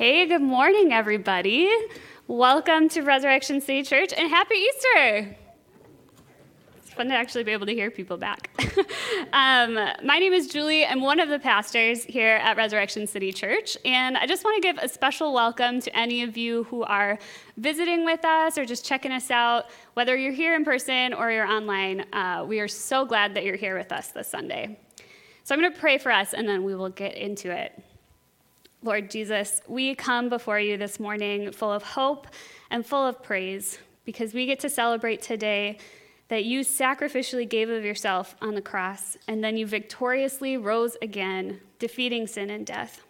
Hey, good morning, everybody. Welcome to Resurrection City Church and happy Easter. It's fun to actually be able to hear people back. um, my name is Julie. I'm one of the pastors here at Resurrection City Church, and I just want to give a special welcome to any of you who are visiting with us or just checking us out, whether you're here in person or you're online. Uh, we are so glad that you're here with us this Sunday. So I'm going to pray for us, and then we will get into it. Lord Jesus, we come before you this morning full of hope and full of praise because we get to celebrate today that you sacrificially gave of yourself on the cross and then you victoriously rose again, defeating sin and death.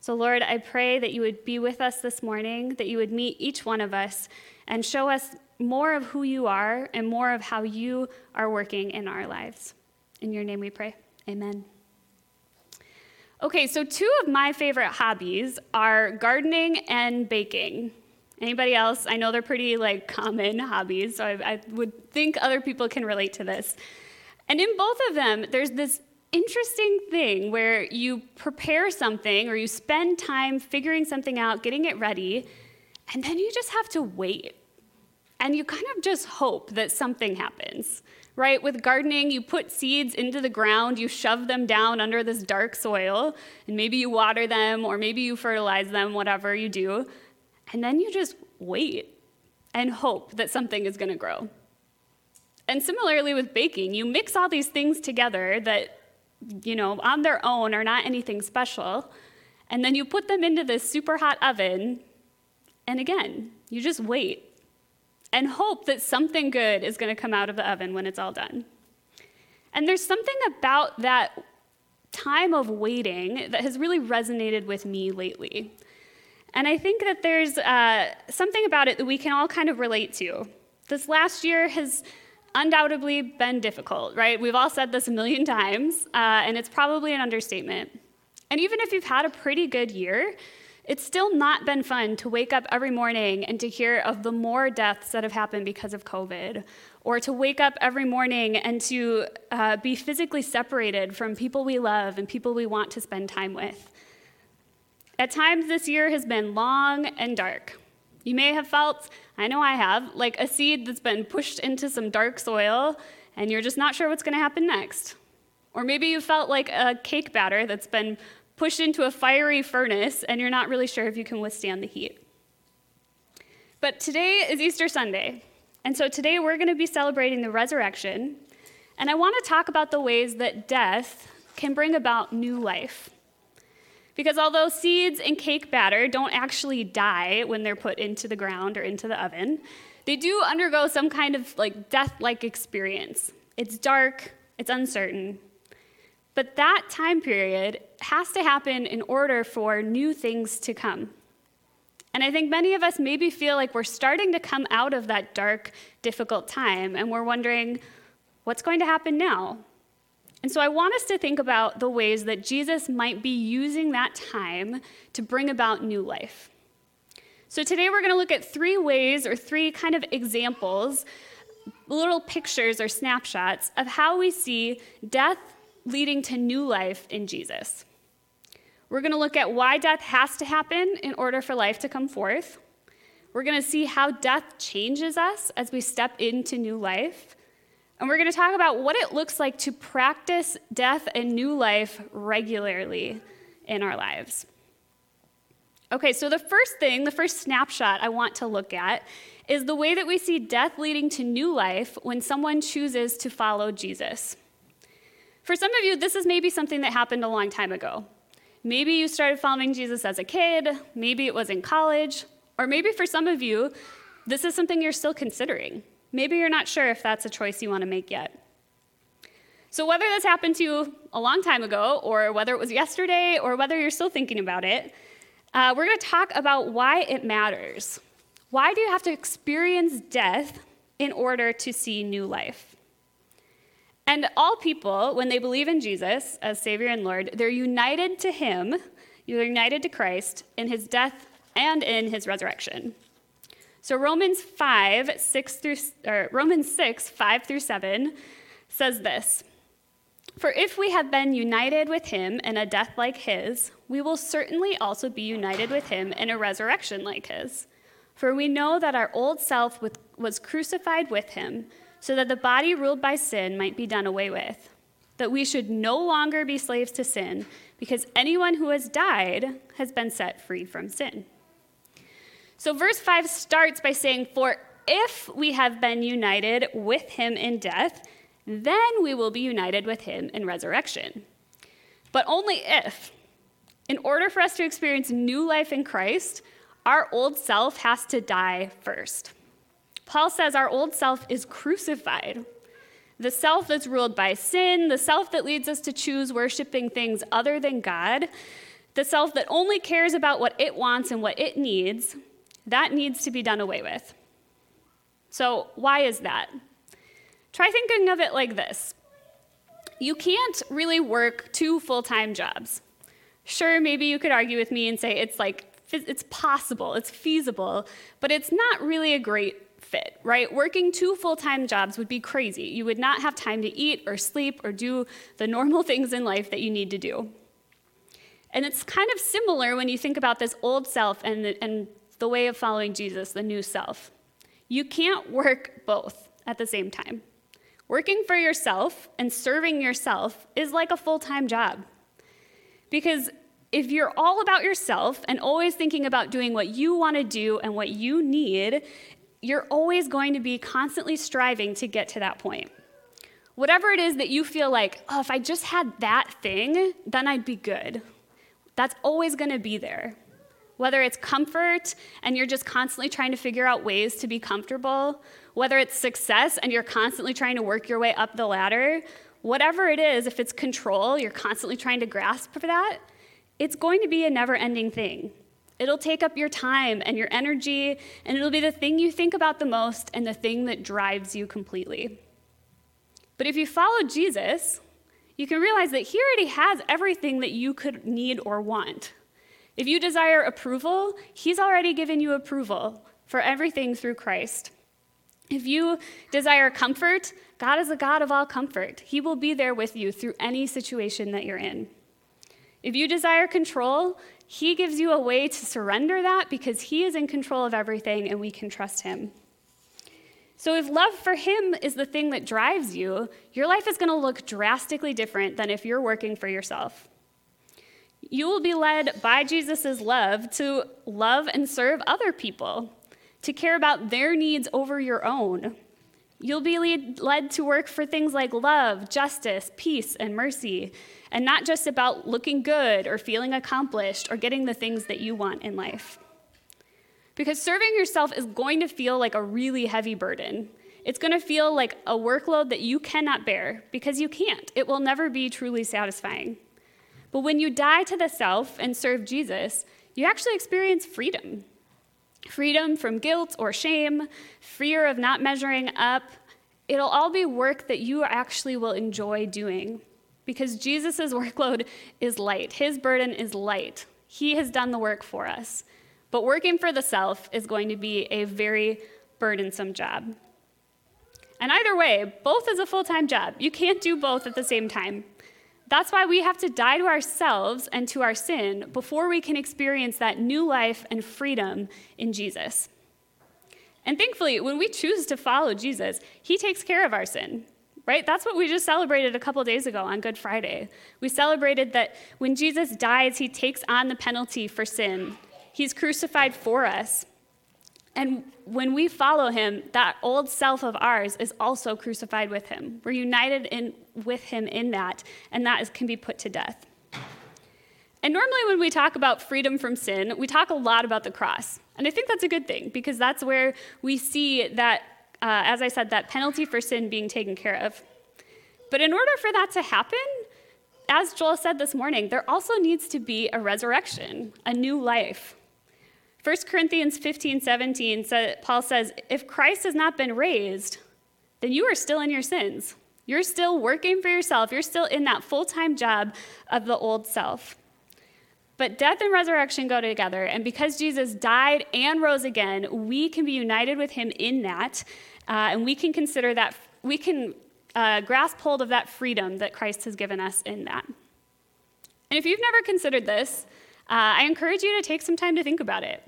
So, Lord, I pray that you would be with us this morning, that you would meet each one of us and show us more of who you are and more of how you are working in our lives. In your name we pray. Amen. Okay, so two of my favorite hobbies are gardening and baking. Anybody else? I know they're pretty like common hobbies, so I, I would think other people can relate to this. And in both of them, there's this interesting thing where you prepare something or you spend time figuring something out, getting it ready, and then you just have to wait. And you kind of just hope that something happens right? With gardening, you put seeds into the ground, you shove them down under this dark soil, and maybe you water them or maybe you fertilize them, whatever you do. And then you just wait and hope that something is going to grow. And similarly with baking, you mix all these things together that, you know, on their own are not anything special, and then you put them into this super hot oven, and again, you just wait and hope that something good is going to come out of the oven when it's all done. And there's something about that time of waiting that has really resonated with me lately. And I think that there's uh, something about it that we can all kind of relate to. This last year has undoubtedly been difficult, right? We've all said this a million times, uh, and it's probably an understatement. And even if you've had a pretty good year, it's still not been fun to wake up every morning and to hear of the more deaths that have happened because of COVID, or to wake up every morning and to uh, be physically separated from people we love and people we want to spend time with. At times, this year has been long and dark. You may have felt, I know I have, like a seed that's been pushed into some dark soil and you're just not sure what's going to happen next. Or maybe you felt like a cake batter that's been pushed into a fiery furnace and you're not really sure if you can withstand the heat. But today is Easter Sunday. And so today we're going to be celebrating the resurrection. And I want to talk about the ways that death can bring about new life. Because although seeds and cake batter don't actually die when they're put into the ground or into the oven, they do undergo some kind of like death-like experience. It's dark, it's uncertain, but that time period has to happen in order for new things to come. And I think many of us maybe feel like we're starting to come out of that dark, difficult time, and we're wondering, what's going to happen now? And so I want us to think about the ways that Jesus might be using that time to bring about new life. So today we're going to look at three ways or three kind of examples, little pictures or snapshots of how we see death leading to new life in Jesus. We're going to look at why death has to happen in order for life to come forth. We're going to see how death changes us as we step into new life. And we're going to talk about what it looks like to practice death and new life regularly in our lives. Okay, so the first thing, the first snapshot I want to look at is the way that we see death leading to new life when someone chooses to follow Jesus. For some of you, this is maybe something that happened a long time ago. Maybe you started following Jesus as a kid, maybe it was in college, or maybe for some of you, this is something you're still considering. Maybe you're not sure if that's a choice you want to make yet. So, whether this happened to you a long time ago, or whether it was yesterday, or whether you're still thinking about it, uh, we're going to talk about why it matters. Why do you have to experience death in order to see new life? And all people, when they believe in Jesus as Savior and Lord, they're united to Him, you're united to Christ in His death and in His resurrection. So Romans 5, 6 through, or Romans 6, 5 through 7 says this For if we have been united with him in a death like his, we will certainly also be united with him in a resurrection like his. For we know that our old self was crucified with him, so that the body ruled by sin might be done away with, that we should no longer be slaves to sin, because anyone who has died has been set free from sin. So, verse 5 starts by saying, For if we have been united with him in death, then we will be united with him in resurrection. But only if. In order for us to experience new life in Christ, our old self has to die first. Paul says our old self is crucified. The self that's ruled by sin, the self that leads us to choose worshiping things other than God, the self that only cares about what it wants and what it needs, that needs to be done away with. So, why is that? Try thinking of it like this you can't really work two full time jobs. Sure, maybe you could argue with me and say it's like, it's possible, it's feasible, but it's not really a great fit, right? Working two full time jobs would be crazy. You would not have time to eat or sleep or do the normal things in life that you need to do. And it's kind of similar when you think about this old self and the, and the way of following Jesus, the new self. You can't work both at the same time. Working for yourself and serving yourself is like a full time job. Because if you're all about yourself and always thinking about doing what you want to do and what you need, you're always going to be constantly striving to get to that point. Whatever it is that you feel like, oh, if I just had that thing, then I'd be good. That's always going to be there. Whether it's comfort and you're just constantly trying to figure out ways to be comfortable, whether it's success and you're constantly trying to work your way up the ladder, whatever it is, if it's control, you're constantly trying to grasp for that, it's going to be a never ending thing. It'll take up your time and your energy, and it'll be the thing you think about the most and the thing that drives you completely. But if you follow Jesus, you can realize that He already has everything that you could need or want. If you desire approval, He's already given you approval for everything through Christ. If you desire comfort, God is a God of all comfort. He will be there with you through any situation that you're in. If you desire control, He gives you a way to surrender that because He is in control of everything and we can trust Him. So, if love for Him is the thing that drives you, your life is going to look drastically different than if you're working for yourself. You will be led by Jesus' love to love and serve other people to care about their needs over your own. You'll be lead, led to work for things like love, justice, peace, and mercy, and not just about looking good or feeling accomplished or getting the things that you want in life. Because serving yourself is going to feel like a really heavy burden. It's going to feel like a workload that you cannot bear because you can't. It will never be truly satisfying. But when you die to the self and serve Jesus, you actually experience freedom freedom from guilt or shame, fear of not measuring up. It'll all be work that you actually will enjoy doing because Jesus' workload is light. His burden is light. He has done the work for us. But working for the self is going to be a very burdensome job. And either way, both is a full time job. You can't do both at the same time. That's why we have to die to ourselves and to our sin before we can experience that new life and freedom in Jesus. And thankfully, when we choose to follow Jesus, he takes care of our sin. Right? That's what we just celebrated a couple days ago on Good Friday. We celebrated that when Jesus dies, he takes on the penalty for sin. He's crucified for us. And when we follow him, that old self of ours is also crucified with him. We're united in, with him in that, and that is, can be put to death. And normally, when we talk about freedom from sin, we talk a lot about the cross. And I think that's a good thing because that's where we see that, uh, as I said, that penalty for sin being taken care of. But in order for that to happen, as Joel said this morning, there also needs to be a resurrection, a new life. 1 Corinthians 15, 17, Paul says, If Christ has not been raised, then you are still in your sins. You're still working for yourself. You're still in that full time job of the old self. But death and resurrection go together. And because Jesus died and rose again, we can be united with him in that. Uh, and we can consider that, we can uh, grasp hold of that freedom that Christ has given us in that. And if you've never considered this, I encourage you to take some time to think about it.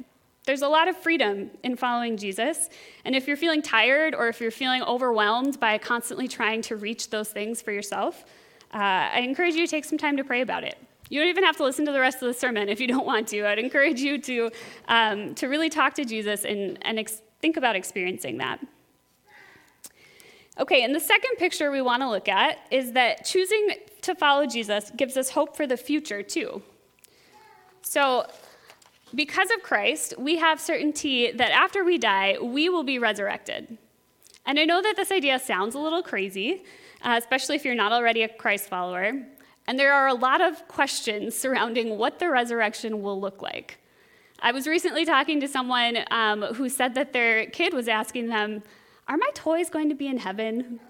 There's a lot of freedom in following Jesus. And if you're feeling tired or if you're feeling overwhelmed by constantly trying to reach those things for yourself, uh, I encourage you to take some time to pray about it. You don't even have to listen to the rest of the sermon if you don't want to. I'd encourage you to, um, to really talk to Jesus and, and ex- think about experiencing that. Okay, and the second picture we want to look at is that choosing to follow Jesus gives us hope for the future, too. So, because of Christ, we have certainty that after we die, we will be resurrected. And I know that this idea sounds a little crazy, uh, especially if you're not already a Christ follower. And there are a lot of questions surrounding what the resurrection will look like. I was recently talking to someone um, who said that their kid was asking them, Are my toys going to be in heaven?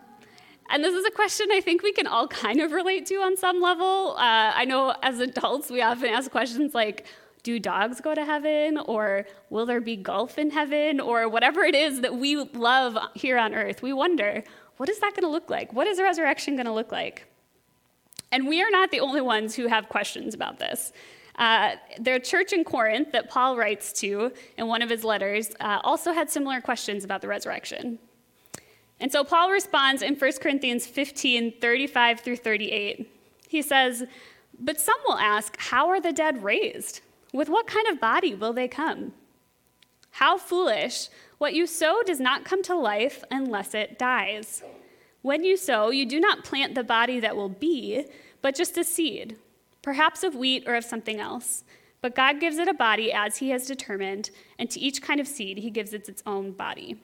And this is a question I think we can all kind of relate to on some level. Uh, I know as adults, we often ask questions like, do dogs go to heaven? Or will there be golf in heaven? Or whatever it is that we love here on earth. We wonder, what is that going to look like? What is the resurrection going to look like? And we are not the only ones who have questions about this. Uh, the church in Corinth that Paul writes to in one of his letters uh, also had similar questions about the resurrection. And so Paul responds in 1 Corinthians 15 35 through 38. He says, But some will ask, How are the dead raised? With what kind of body will they come? How foolish! What you sow does not come to life unless it dies. When you sow, you do not plant the body that will be, but just a seed, perhaps of wheat or of something else. But God gives it a body as He has determined, and to each kind of seed, He gives it its own body.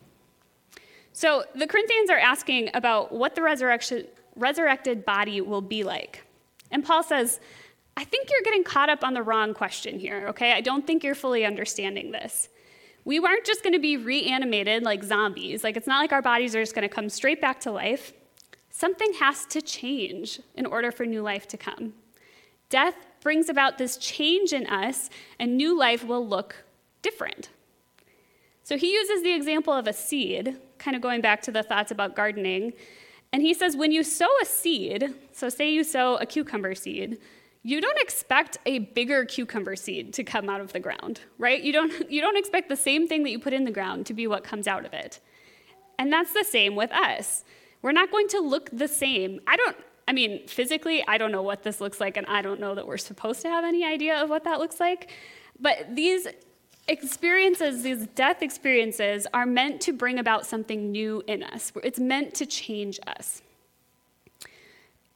So the Corinthians are asking about what the resurrection, resurrected body will be like. And Paul says, I think you're getting caught up on the wrong question here, okay? I don't think you're fully understanding this. We aren't just to be reanimated like zombies. Like, it's not like our bodies are just to come straight back to life. Something has to change in order for new life to come. Death brings about this change in us, and new life will look different. So he uses the example of a seed, kind of going back to the thoughts about gardening. And he says, when you sow a seed, so say you sow a cucumber seed, you don't expect a bigger cucumber seed to come out of the ground, right? You don't, you don't expect the same thing that you put in the ground to be what comes out of it. And that's the same with us. We're not going to look the same. I don't, I mean, physically, I don't know what this looks like, and I don't know that we're supposed to have any idea of what that looks like. But these experiences, these death experiences, are meant to bring about something new in us. It's meant to change us.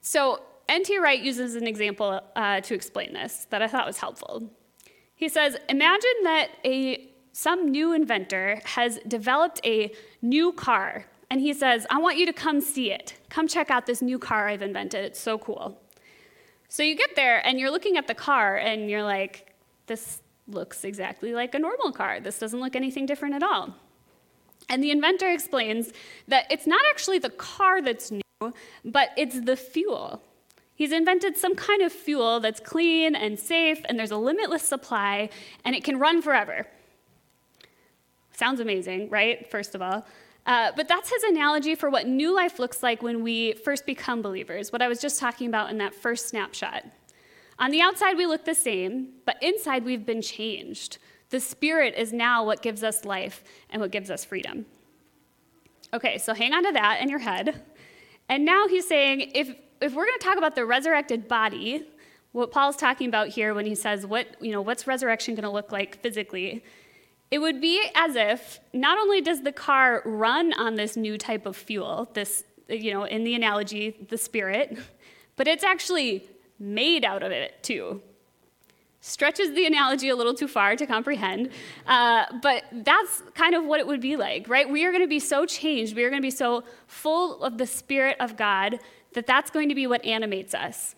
So, N.T. Wright uses an example uh, to explain this that I thought was helpful. He says, Imagine that a, some new inventor has developed a new car, and he says, I want you to come see it. Come check out this new car I've invented. It's so cool. So you get there, and you're looking at the car, and you're like, This looks exactly like a normal car. This doesn't look anything different at all. And the inventor explains that it's not actually the car that's new, but it's the fuel. He's invented some kind of fuel that's clean and safe, and there's a limitless supply, and it can run forever. Sounds amazing, right? First of all. Uh, but that's his analogy for what new life looks like when we first become believers, what I was just talking about in that first snapshot. On the outside, we look the same, but inside, we've been changed. The Spirit is now what gives us life and what gives us freedom. Okay, so hang on to that in your head. And now he's saying if if we're going to talk about the resurrected body, what Paul's talking about here when he says, what, you know, what's resurrection going to look like physically? It would be as if not only does the car run on this new type of fuel, this, you know, in the analogy, the spirit, but it's actually made out of it too. Stretches the analogy a little too far to comprehend, uh, but that's kind of what it would be like, right? We are going to be so changed, we are going to be so full of the Spirit of God that that's going to be what animates us.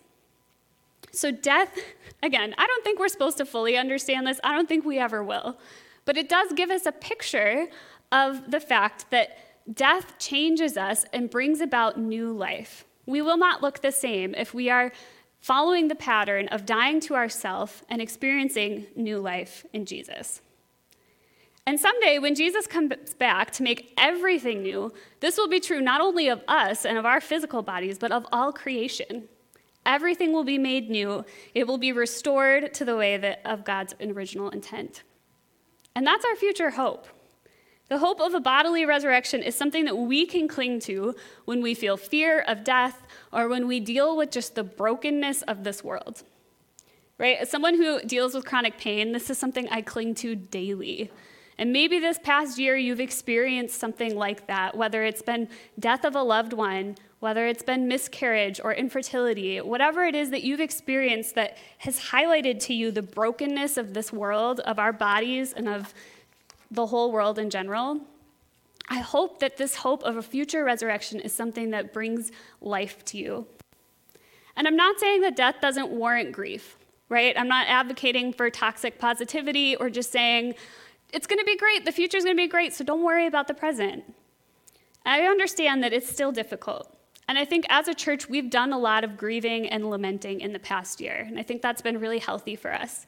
So, death, again, I don't think we're supposed to fully understand this. I don't think we ever will. But it does give us a picture of the fact that death changes us and brings about new life. We will not look the same if we are following the pattern of dying to ourself and experiencing new life in Jesus. And someday, when Jesus comes back to make everything new, this will be true not only of us and of our physical bodies, but of all creation. Everything will be made new. It will be restored to the way that, of God's original intent. And that's our future hope. The hope of a bodily resurrection is something that we can cling to when we feel fear of death or when we deal with just the brokenness of this world. Right? As someone who deals with chronic pain, this is something I cling to daily. And maybe this past year you've experienced something like that, whether it's been death of a loved one, whether it's been miscarriage or infertility, whatever it is that you've experienced that has highlighted to you the brokenness of this world, of our bodies, and of the whole world in general. I hope that this hope of a future resurrection is something that brings life to you. And I'm not saying that death doesn't warrant grief, right? I'm not advocating for toxic positivity or just saying, it's to be great. The future is going to be great, so don't worry about the present. I understand that it's still difficult. And I think as a church, we've done a lot of grieving and lamenting in the past year. And I think that's been really healthy for us.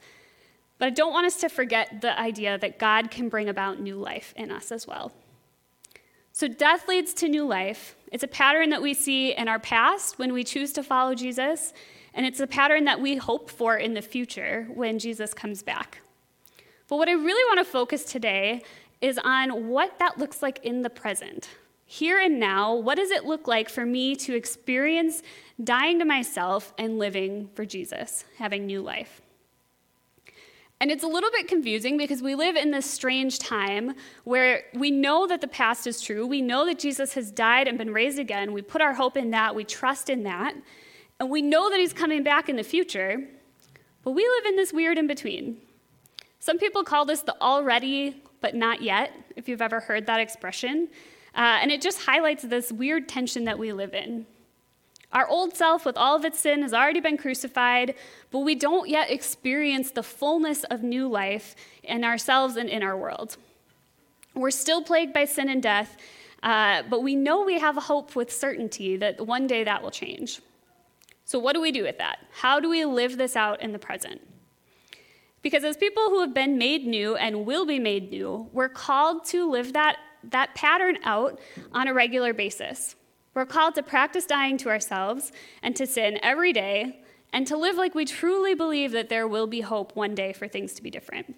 But I don't want us to forget the idea that God can bring about new life in us as well. So, death leads to new life. It's a pattern that we see in our past when we choose to follow Jesus, and it's a pattern that we hope for in the future when Jesus comes back. But what I really want to focus today is on what that looks like in the present. Here and now, what does it look like for me to experience dying to myself and living for Jesus, having new life? And it's a little bit confusing because we live in this strange time where we know that the past is true. We know that Jesus has died and been raised again. We put our hope in that. We trust in that. And we know that he's coming back in the future. But we live in this weird in between. Some people call this the already but not yet, if you've ever heard that expression. Uh, and it just highlights this weird tension that we live in. Our old self, with all of its sin, has already been crucified, but we don't yet experience the fullness of new life in ourselves and in our world. We're still plagued by sin and death, uh, but we know we have a hope with certainty that one day that will change. So, what do we do with that? How do we live this out in the present? Because as people who have been made new and will be made new, we're called to live that, that pattern out on a regular basis. We're called to practice dying to ourselves and to sin every day and to live like we truly believe that there will be hope one day for things to be different.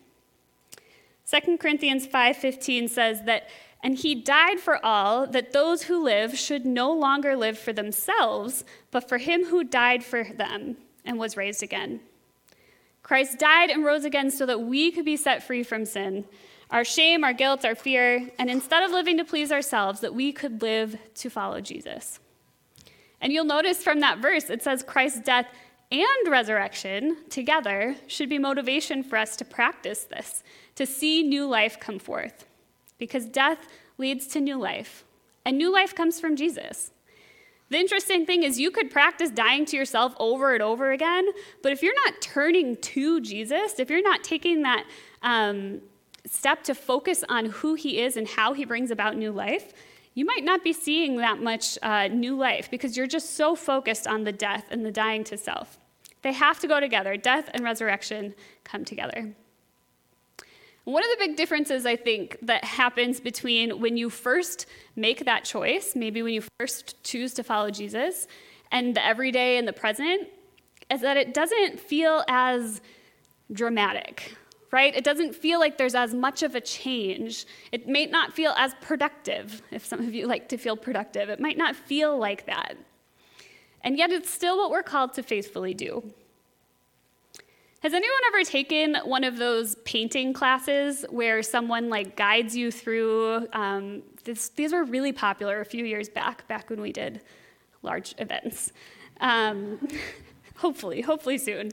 2 Corinthians 5:15 says that and he died for all that those who live should no longer live for themselves but for him who died for them and was raised again. Christ died and rose again so that we could be set free from sin, our shame, our guilt, our fear, and instead of living to please ourselves, that we could live to follow Jesus. And you'll notice from that verse, it says Christ's death and resurrection together should be motivation for us to practice this, to see new life come forth. Because death leads to new life, and new life comes from Jesus. The interesting thing is, you could practice dying to yourself over and over again, but if you're not turning to Jesus, if you're not taking that um, step to focus on who he is and how he brings about new life, you might not be seeing that much uh, new life because you're just so focused on the death and the dying to self. They have to go together. Death and resurrection come together. One of the big differences I think that happens between when you first make that choice, maybe when you first choose to follow Jesus, and the everyday and the present, is that it doesn't feel as dramatic, right? It doesn't feel like there's as much of a change. It may not feel as productive, if some of you like to feel productive. It might not feel like that. And yet, it's still what we're called to faithfully do. Has anyone ever taken one of those painting classes where someone like guides you through? Um, this, these were really popular a few years back, back when we did large events. Um, hopefully, hopefully soon.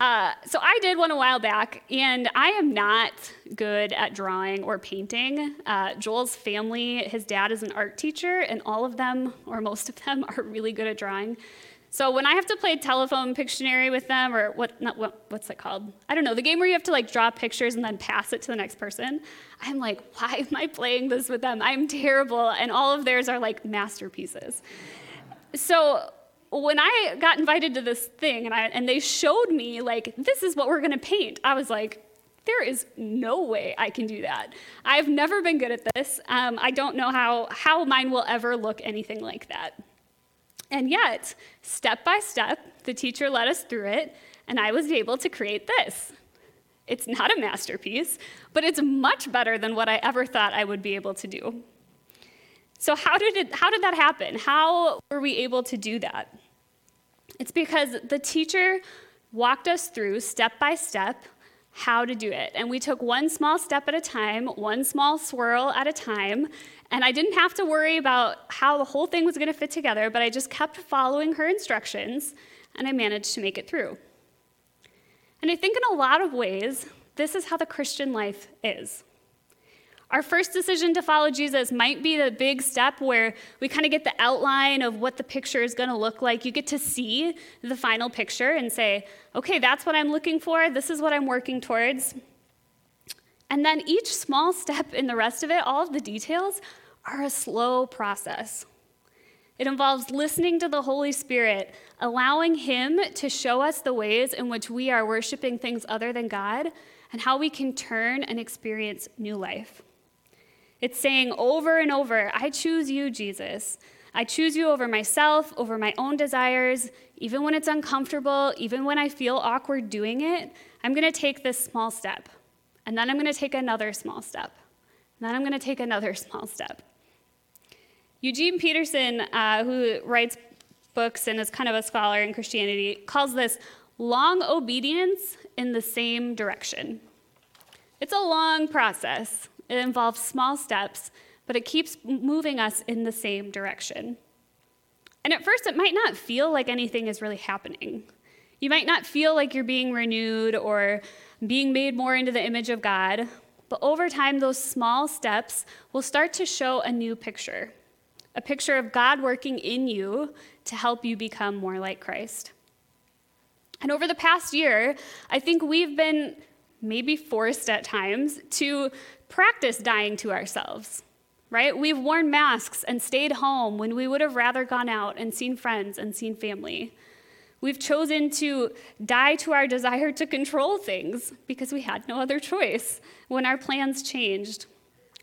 Uh, so I did one a while back, and I am not good at drawing or painting. Uh, Joel's family, his dad is an art teacher, and all of them, or most of them, are really good at drawing. So when I have to play telephone Pictionary with them, or what, not what, what's it called? I don't know, the game where you have to like draw pictures and then pass it to the next person. I'm like, why am I playing this with them? I'm terrible, and all of theirs are like masterpieces. So when I got invited to this thing and, I, and they showed me like this is what we're gonna paint, I was like, there is no way I can do that. I've never been good at this. Um, I don't know how, how mine will ever look anything like that. And yet, step by step, the teacher led us through it, and I was able to create this. It's not a masterpiece, but it's much better than what I ever thought I would be able to do. So, how did, it, how did that happen? How were we able to do that? It's because the teacher walked us through step by step how to do it. And we took one small step at a time, one small swirl at a time. And I didn't have to worry about how the whole thing was going to fit together, but I just kept following her instructions and I managed to make it through. And I think in a lot of ways, this is how the Christian life is. Our first decision to follow Jesus might be the big step where we kind of get the outline of what the picture is going to look like. You get to see the final picture and say, okay, that's what I'm looking for. This is what I'm working towards. And then each small step in the rest of it, all of the details, are a slow process. It involves listening to the Holy Spirit, allowing Him to show us the ways in which we are worshiping things other than God, and how we can turn and experience new life. It's saying over and over, I choose you, Jesus. I choose you over myself, over my own desires, even when it's uncomfortable, even when I feel awkward doing it. I'm going to take this small step. And then I'm going to take another small step. And then I'm going to take another small step. Eugene Peterson, uh, who writes books and is kind of a scholar in Christianity, calls this long obedience in the same direction. It's a long process. It involves small steps, but it keeps moving us in the same direction. And at first, it might not feel like anything is really happening. You might not feel like you're being renewed or being made more into the image of God, but over time, those small steps will start to show a new picture a picture of God working in you to help you become more like Christ. And over the past year, I think we've been maybe forced at times to practice dying to ourselves, right? We've worn masks and stayed home when we would have rather gone out and seen friends and seen family. We've chosen to die to our desire to control things because we had no other choice when our plans changed.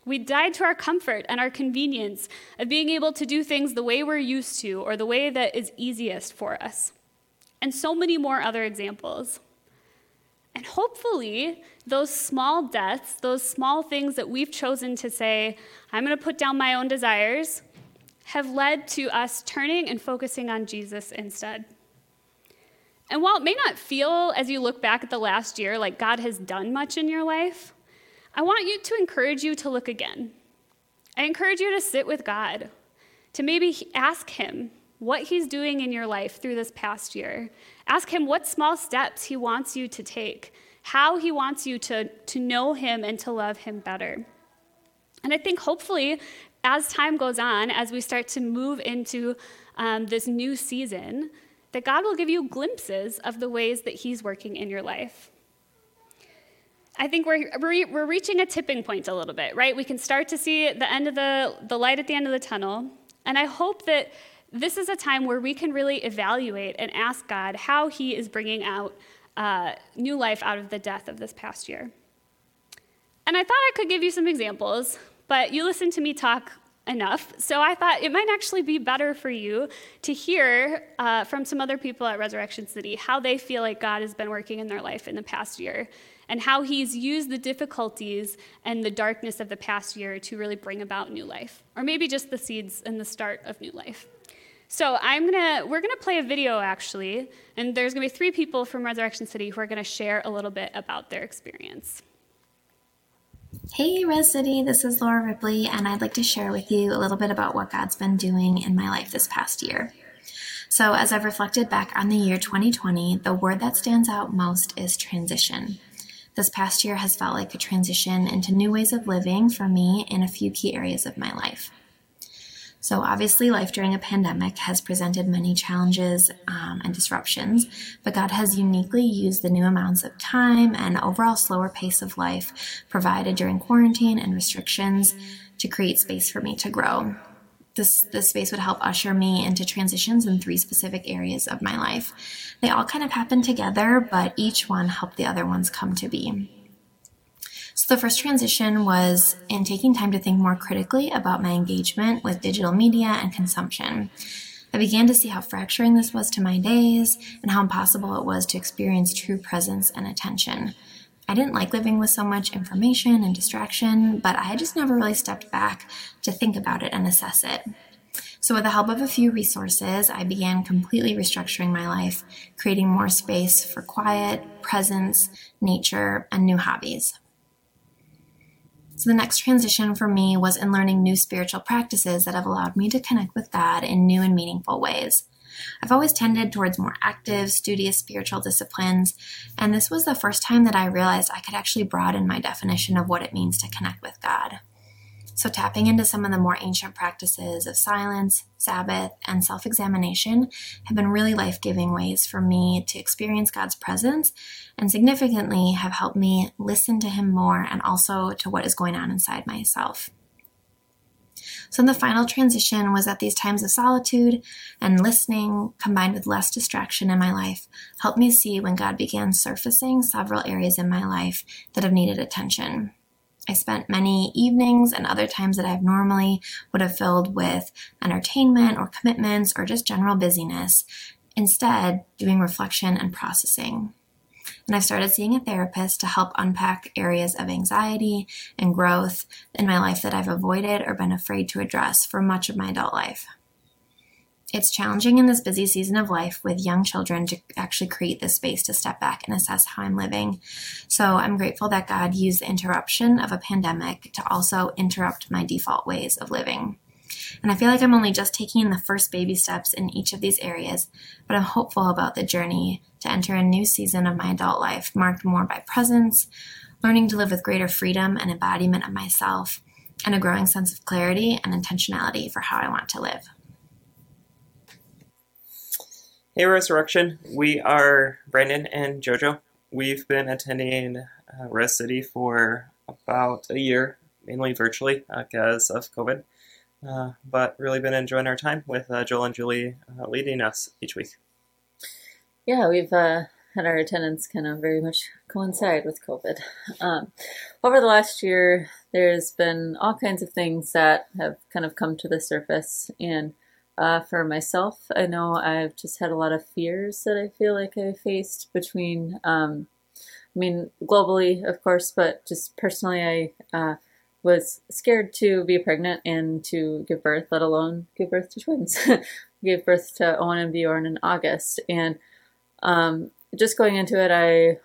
We died to our comfort and our convenience of being able to do things the way we're used to or the way that is easiest for us. And so many more other examples. And hopefully, those small deaths, those small things that we've chosen to say, I'm going to put down my own desires, have led to us turning and focusing on Jesus instead. And while it may not feel, as you look back at the last year, like God has done much in your life, I want you to encourage you to look again. I encourage you to sit with God, to maybe ask Him what He's doing in your life through this past year, Ask Him what small steps He wants you to take, how He wants you to, to know Him and to love Him better. And I think hopefully, as time goes on, as we start to move into um, this new season, that God will give you glimpses of the ways that He's working in your life. I think we're, we're reaching a tipping point a little bit, right? We can start to see the end of the, the light at the end of the tunnel. And I hope that this is a time where we can really evaluate and ask God how He is bringing out uh, new life out of the death of this past year. And I thought I could give you some examples, but you listened to me talk enough, so I thought it might actually be better for you to hear uh, from some other people at Resurrection City how they feel like God has been working in their life in the past year and how He's used the difficulties and the darkness of the past year to really bring about new life, or maybe just the seeds and the start of new life. So I'm gonna, we're gonna play a video actually, and there's gonna be three people from Resurrection City who are gonna share a little bit about their experience. Hey, Res City, this is Laura Ripley, and I'd like to share with you a little bit about what God's been doing in my life this past year. So, as I've reflected back on the year 2020, the word that stands out most is transition. This past year has felt like a transition into new ways of living for me in a few key areas of my life. So, obviously, life during a pandemic has presented many challenges um, and disruptions, but God has uniquely used the new amounts of time and overall slower pace of life provided during quarantine and restrictions to create space for me to grow. This, this space would help usher me into transitions in three specific areas of my life. They all kind of happen together, but each one helped the other ones come to be. So, the first transition was in taking time to think more critically about my engagement with digital media and consumption. I began to see how fracturing this was to my days and how impossible it was to experience true presence and attention. I didn't like living with so much information and distraction, but I had just never really stepped back to think about it and assess it. So, with the help of a few resources, I began completely restructuring my life, creating more space for quiet, presence, nature, and new hobbies. So, the next transition for me was in learning new spiritual practices that have allowed me to connect with God in new and meaningful ways. I've always tended towards more active, studious spiritual disciplines, and this was the first time that I realized I could actually broaden my definition of what it means to connect with God. So, tapping into some of the more ancient practices of silence, Sabbath, and self examination have been really life giving ways for me to experience God's presence and significantly have helped me listen to Him more and also to what is going on inside myself. So, the final transition was that these times of solitude and listening, combined with less distraction in my life, helped me see when God began surfacing several areas in my life that have needed attention. I spent many evenings and other times that I've normally would have filled with entertainment or commitments or just general busyness, instead, doing reflection and processing. And I've started seeing a therapist to help unpack areas of anxiety and growth in my life that I've avoided or been afraid to address for much of my adult life. It's challenging in this busy season of life with young children to actually create this space to step back and assess how I'm living. So I'm grateful that God used the interruption of a pandemic to also interrupt my default ways of living. And I feel like I'm only just taking the first baby steps in each of these areas, but I'm hopeful about the journey to enter a new season of my adult life marked more by presence, learning to live with greater freedom and embodiment of myself, and a growing sense of clarity and intentionality for how I want to live. Hey, Resurrection. We are Brandon and JoJo. We've been attending uh, Res City for about a year, mainly virtually because of COVID, uh, but really been enjoying our time with uh, Joel and Julie uh, leading us each week. Yeah, we've uh, had our attendance kind of very much coincide with COVID. Um, over the last year, there's been all kinds of things that have kind of come to the surface and uh, for myself, I know I've just had a lot of fears that I feel like I faced between, um, I mean, globally, of course, but just personally, I uh, was scared to be pregnant and to give birth, let alone give birth to twins. gave birth to Owen and Bjorn in August. And um, just going into it, I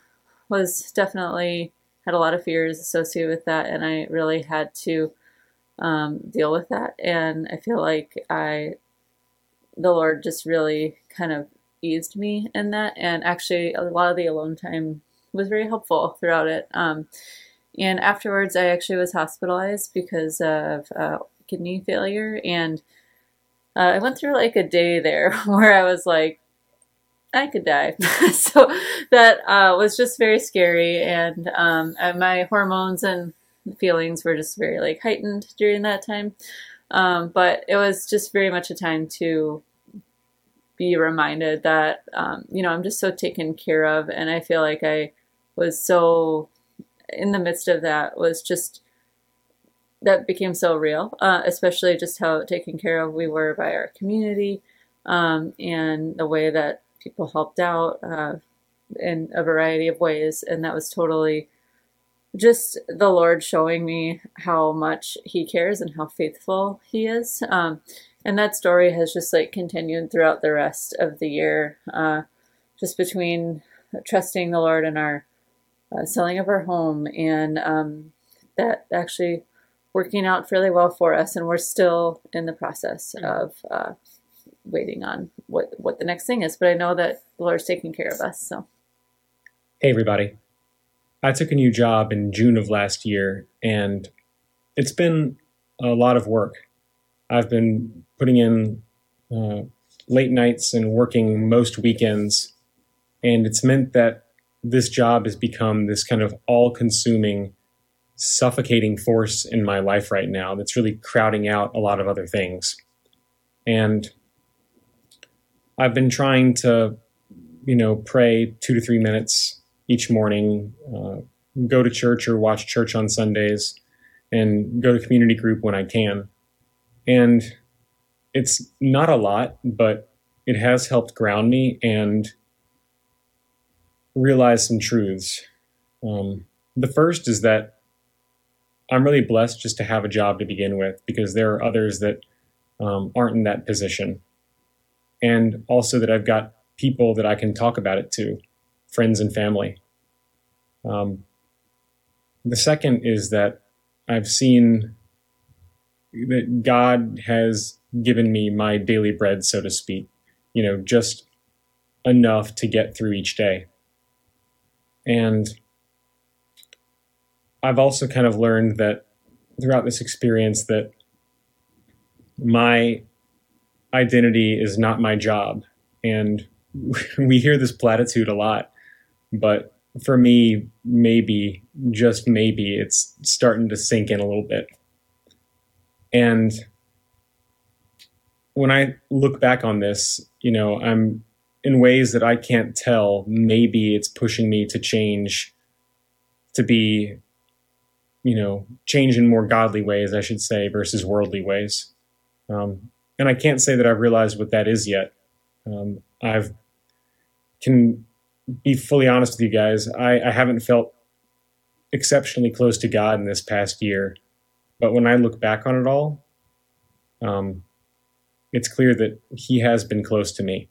was definitely had a lot of fears associated with that, and I really had to um, deal with that. And I feel like I the Lord just really kind of eased me in that. And actually, a lot of the alone time was very helpful throughout it. Um, and afterwards, I actually was hospitalized because of uh, kidney failure. And uh, I went through like a day there where I was like, I could die. so that uh, was just very scary. And, um, my hormones and feelings were just very like heightened during that time. Um, but it was just very much a time to be reminded that um, you know I'm just so taken care of, and I feel like I was so in the midst of that was just that became so real, uh, especially just how taken care of we were by our community um, and the way that people helped out uh, in a variety of ways, and that was totally just the Lord showing me how much He cares and how faithful He is. Um, and that story has just like continued throughout the rest of the year, uh, just between trusting the Lord and our uh, selling of our home, and um, that actually working out fairly well for us. And we're still in the process mm-hmm. of uh, waiting on what what the next thing is. But I know that the Lord's taking care of us. So, hey everybody, I took a new job in June of last year, and it's been a lot of work. I've been putting in uh, late nights and working most weekends. And it's meant that this job has become this kind of all consuming, suffocating force in my life right now that's really crowding out a lot of other things. And I've been trying to, you know, pray two to three minutes each morning, uh, go to church or watch church on Sundays and go to community group when I can. And it's not a lot, but it has helped ground me and realize some truths. Um, the first is that I'm really blessed just to have a job to begin with because there are others that um, aren't in that position. And also that I've got people that I can talk about it to, friends and family. Um, the second is that I've seen that God has given me my daily bread, so to speak, you know, just enough to get through each day. And I've also kind of learned that throughout this experience that my identity is not my job. And we hear this platitude a lot, but for me, maybe, just maybe, it's starting to sink in a little bit. And when I look back on this, you know, I'm in ways that I can't tell, maybe it's pushing me to change, to be, you know, change in more godly ways, I should say, versus worldly ways. Um, and I can't say that I've realized what that is yet. Um, I've can be fully honest with you guys. I, I haven't felt exceptionally close to God in this past year, but when I look back on it all, um, it's clear that He has been close to me.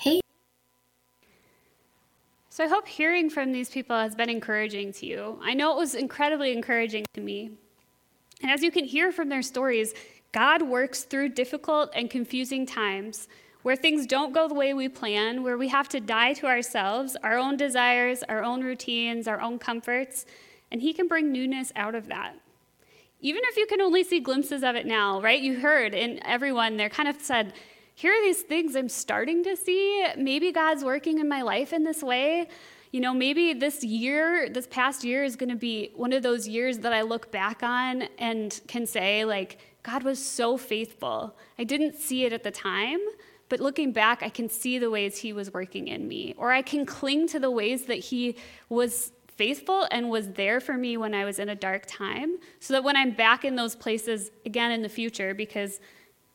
Hey. So I hope hearing from these people has been encouraging to you. I know it was incredibly encouraging to me. And as you can hear from their stories, God works through difficult and confusing times where things don't go the way we plan, where we have to die to ourselves, our own desires, our own routines, our own comforts, and He can bring newness out of that. Even if you can only see glimpses of it now, right? You heard in everyone there kind of said, here are these things I'm starting to see. Maybe God's working in my life in this way. You know, maybe this year, this past year is going to be one of those years that I look back on and can say, like, God was so faithful. I didn't see it at the time, but looking back, I can see the ways He was working in me. Or I can cling to the ways that He was faithful and was there for me when I was in a dark time, so that when I'm back in those places again in the future, because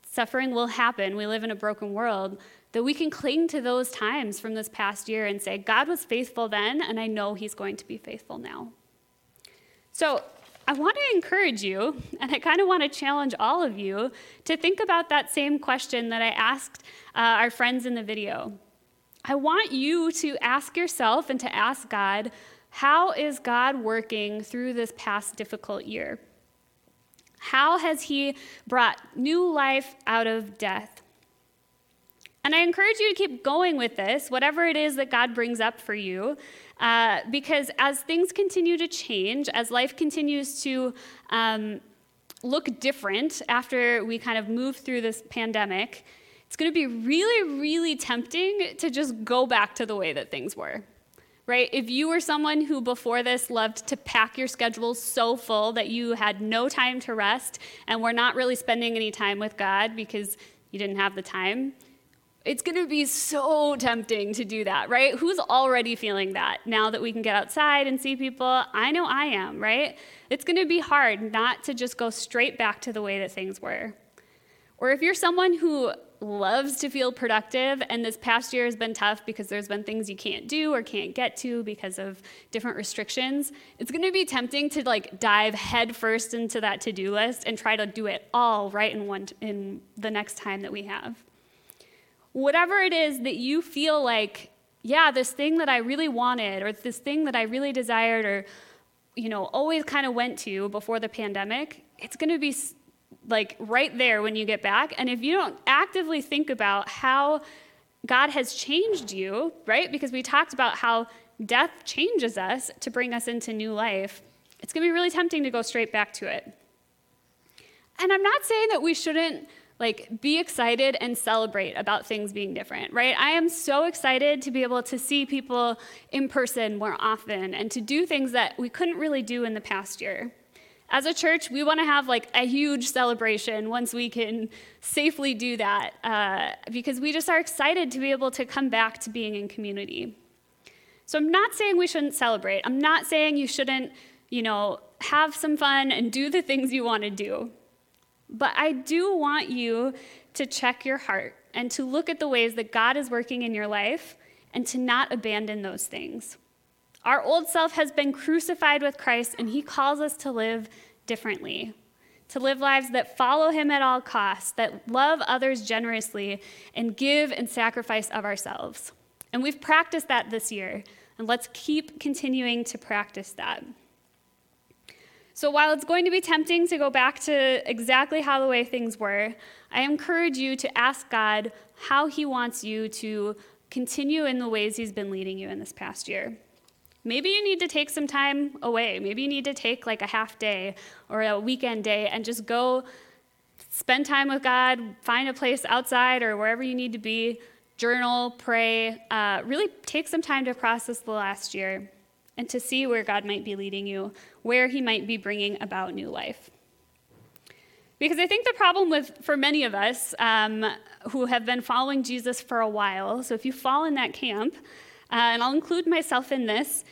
suffering will happen, we live in a broken world, that we can cling to those times from this past year and say, God was faithful then, and I know He's going to be faithful now. So, I want to encourage you, and I kind of want to challenge all of you to think about that same question that I asked uh, our friends in the video. I want you to ask yourself and to ask God, how is God working through this past difficult year? How has He brought new life out of death? And I encourage you to keep going with this, whatever it is that God brings up for you, uh, because as things continue to change, as life continues to um, look different after we kind of move through this pandemic, it's going to be really, really tempting to just go back to the way that things were. Right? If you were someone who before this loved to pack your schedule so full that you had no time to rest and were not really spending any time with God because you didn't have the time, it's going to be so tempting to do that, right? Who's already feeling that now that we can get outside and see people? I know I am, right? It's going to be hard not to just go straight back to the way that things were. Or if you're someone who loves to feel productive and this past year has been tough because there's been things you can't do or can't get to because of different restrictions, it's going to be tempting to like dive headfirst into that to-do list and try to do it all right in one in the next time that we have. Whatever it is that you feel like, yeah, this thing that I really wanted, or this thing that I really desired, or, you know, always kind of went to before the pandemic, it's going to be like right there when you get back. And if you don't actively think about how God has changed you, right? Because we talked about how death changes us to bring us into new life, it's going to be really tempting to go straight back to it. And I'm not saying that we shouldn't like be excited and celebrate about things being different, right? I am so excited to be able to see people in person more often and to do things that we couldn't really do in the past year. As a church, we want to have like a huge celebration once we can safely do that uh, because we just are excited to be able to come back to being in community. So I'm not saying we shouldn't celebrate. I'm not saying you shouldn't, you know, have some fun and do the things you want to do. But I do want you to check your heart and to look at the ways that God is working in your life and to not abandon those things. Our old self has been crucified with Christ, and He calls us to live differently, to live lives that follow Him at all costs, that love others generously, and give and sacrifice of ourselves. And we've practiced that this year, and let's keep continuing to practice that. So while it's going to be tempting to go back to exactly how the way things were, I encourage you to ask God how He wants you to continue in the ways He's been leading you in this past year. Maybe you need to take some time away. Maybe you need to take like a half day or a weekend day and just go spend time with God, find a place outside or wherever you need to be, journal, pray, uh, really take some time to process the last year and to see where God might be leading you, where He might be bringing about new life. Because I think the problem with, for many of us um, who have been following Jesus for a while, so if you fall in that camp, and I'll include myself in this,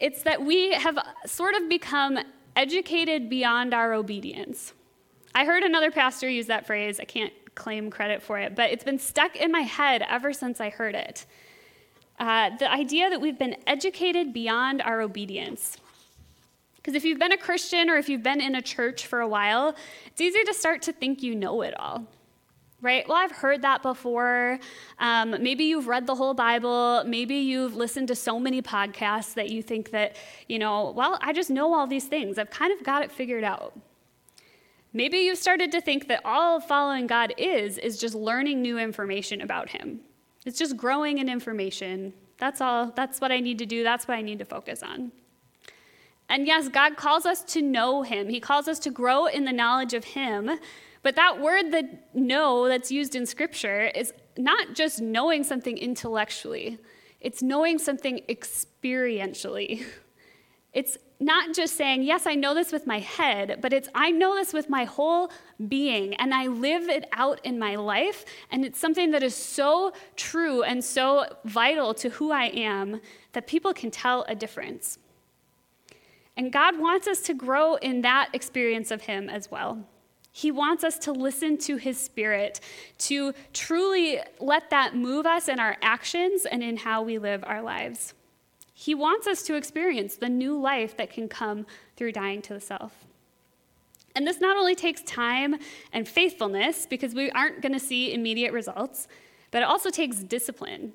it's that we have sort of become educated beyond our obedience. I heard another pastor use that phrase. I can't claim credit for it, but it's been stuck in my head ever since I heard it. Uh, the idea that we've been educated beyond our obedience. Because if you've been a Christian or if you've been in a church for a while, it's easy to start to think you know it all. Right? Well, I've heard that before. Um, maybe you've read the whole Bible. Maybe you've listened to so many podcasts that you think that, you know, well, I just know all these things. I've kind of got it figured out. Maybe you've started to think that all following God is, is just learning new information about Him. It's just growing in information. That's all. That's what I need to do. That's what I need to focus on. And yes, God calls us to know Him, He calls us to grow in the knowledge of Him. But that word that know that's used in Scripture is not just knowing something intellectually, it's knowing something experientially. It's not just saying, yes, I know this with my head, but it's I know this with my whole being and I live it out in my life. And it's something that is so true and so vital to who I am that people can tell a difference. And God wants us to grow in that experience of Him as well. He wants us to listen to His Spirit, to truly let that move us in our actions and in how we live our lives. He wants us to experience the new life that can come through dying to the self. And this not only takes time and faithfulness, because we aren't going to see immediate results, but it also takes discipline.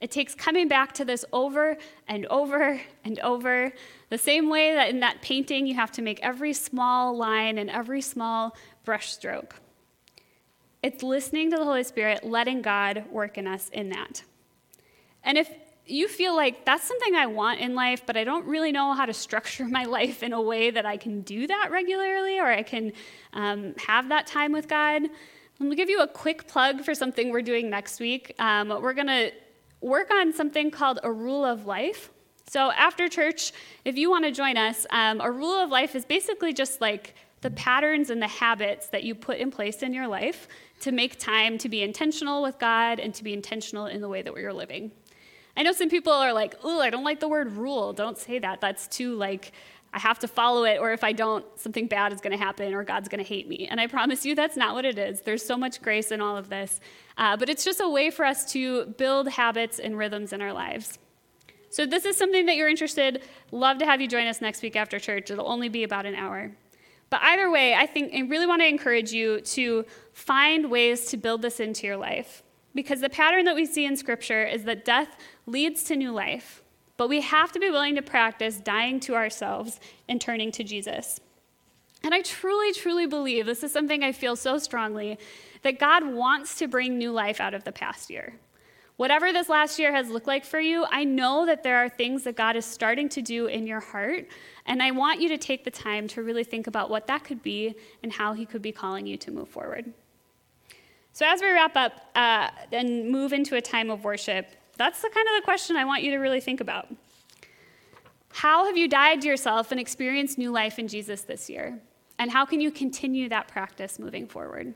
It takes coming back to this over and over and over, the same way that in that painting you have to make every small line and every small brush stroke. It's listening to the Holy Spirit, letting God work in us in that. And if you feel like that's something I want in life, but I don't really know how to structure my life in a way that I can do that regularly or I can um, have that time with God. Let me give you a quick plug for something we're doing next week. Um, we're to work on something called a rule of life. So, after church, if you want to join us, um, a rule of life is basically just like the patterns and the habits that you put in place in your life to make time to be intentional with God and to be intentional in the way that we're living. I know some people are like, oh, I don't like the word rule. Don't say that. That's too like, I have to follow it, or if I don't, something bad is going to happen, or God's going to hate me. And I promise you, that's not what it is. There's so much grace in all of this. Uh, but it's just a way for us to build habits and rhythms in our lives. So, this is something that you're interested, love to have you join us next week after church. It'll only be about an hour. But either way, I think I really want to encourage you to find ways to build this into your life. Because the pattern that we see in Scripture is that death leads to new life, but we have to be willing to practice dying to ourselves and turning to Jesus. And I truly, truly believe this is something I feel so strongly that God wants to bring new life out of the past year. Whatever this last year has looked like for you, I know that there are things that God is starting to do in your heart, and I want you to take the time to really think about what that could be and how He could be calling you to move forward. So, as we wrap up uh, and move into a time of worship, that's the kind of the question I want you to really think about. How have you died to yourself and experienced new life in Jesus this year? And how can you continue that practice moving forward?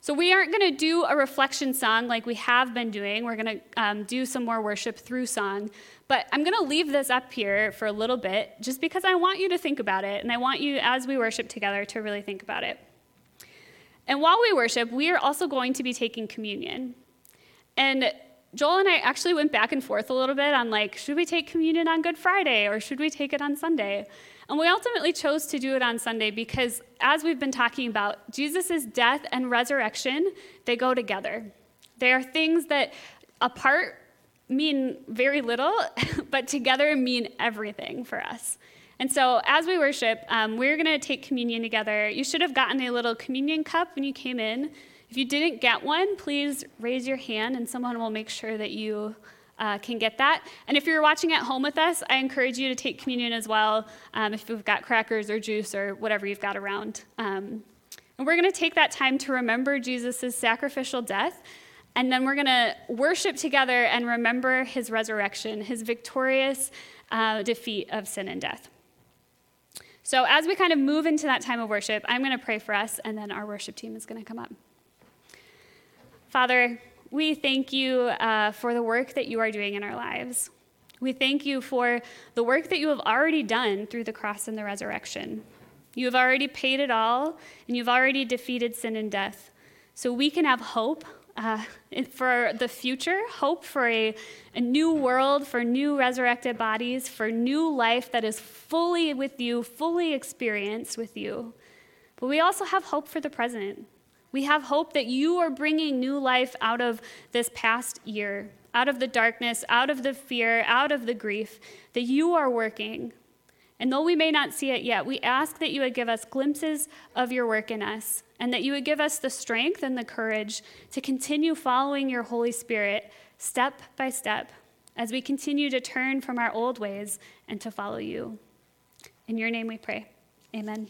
So, we aren't going to do a reflection song like we have been doing. We're going to um, do some more worship through song. But I'm going to leave this up here for a little bit just because I want you to think about it. And I want you, as we worship together, to really think about it. And while we worship, we are also going to be taking communion. And Joel and I actually went back and forth a little bit on like, should we take communion on Good Friday or should we take it on Sunday? And we ultimately chose to do it on Sunday because, as we've been talking about, Jesus' death and resurrection, they go together. They are things that apart mean very little, but together mean everything for us. And so, as we worship, um, we're going to take communion together. You should have gotten a little communion cup when you came in. If you didn't get one, please raise your hand and someone will make sure that you uh, can get that. And if you're watching at home with us, I encourage you to take communion as well um, if you've got crackers or juice or whatever you've got around. Um, and we're going to take that time to remember Jesus' sacrificial death. And then we're going to worship together and remember his resurrection, his victorious uh, defeat of sin and death. So, as we kind of move into that time of worship, I'm going to pray for us, and then our worship team is going to come up. Father, we thank you uh, for the work that you are doing in our lives. We thank you for the work that you have already done through the cross and the resurrection. You have already paid it all, and you've already defeated sin and death. So we can have hope uh, for the future, hope for a, a new world, for new resurrected bodies, for new life that is fully with you, fully experienced with you. But we also have hope for the present. We have hope that you are bringing new life out of this past year, out of the darkness, out of the fear, out of the grief, that you are working. And though we may not see it yet, we ask that you would give us glimpses of your work in us, and that you would give us the strength and the courage to continue following your Holy Spirit step by step as we continue to turn from our old ways and to follow you. In your name we pray. Amen.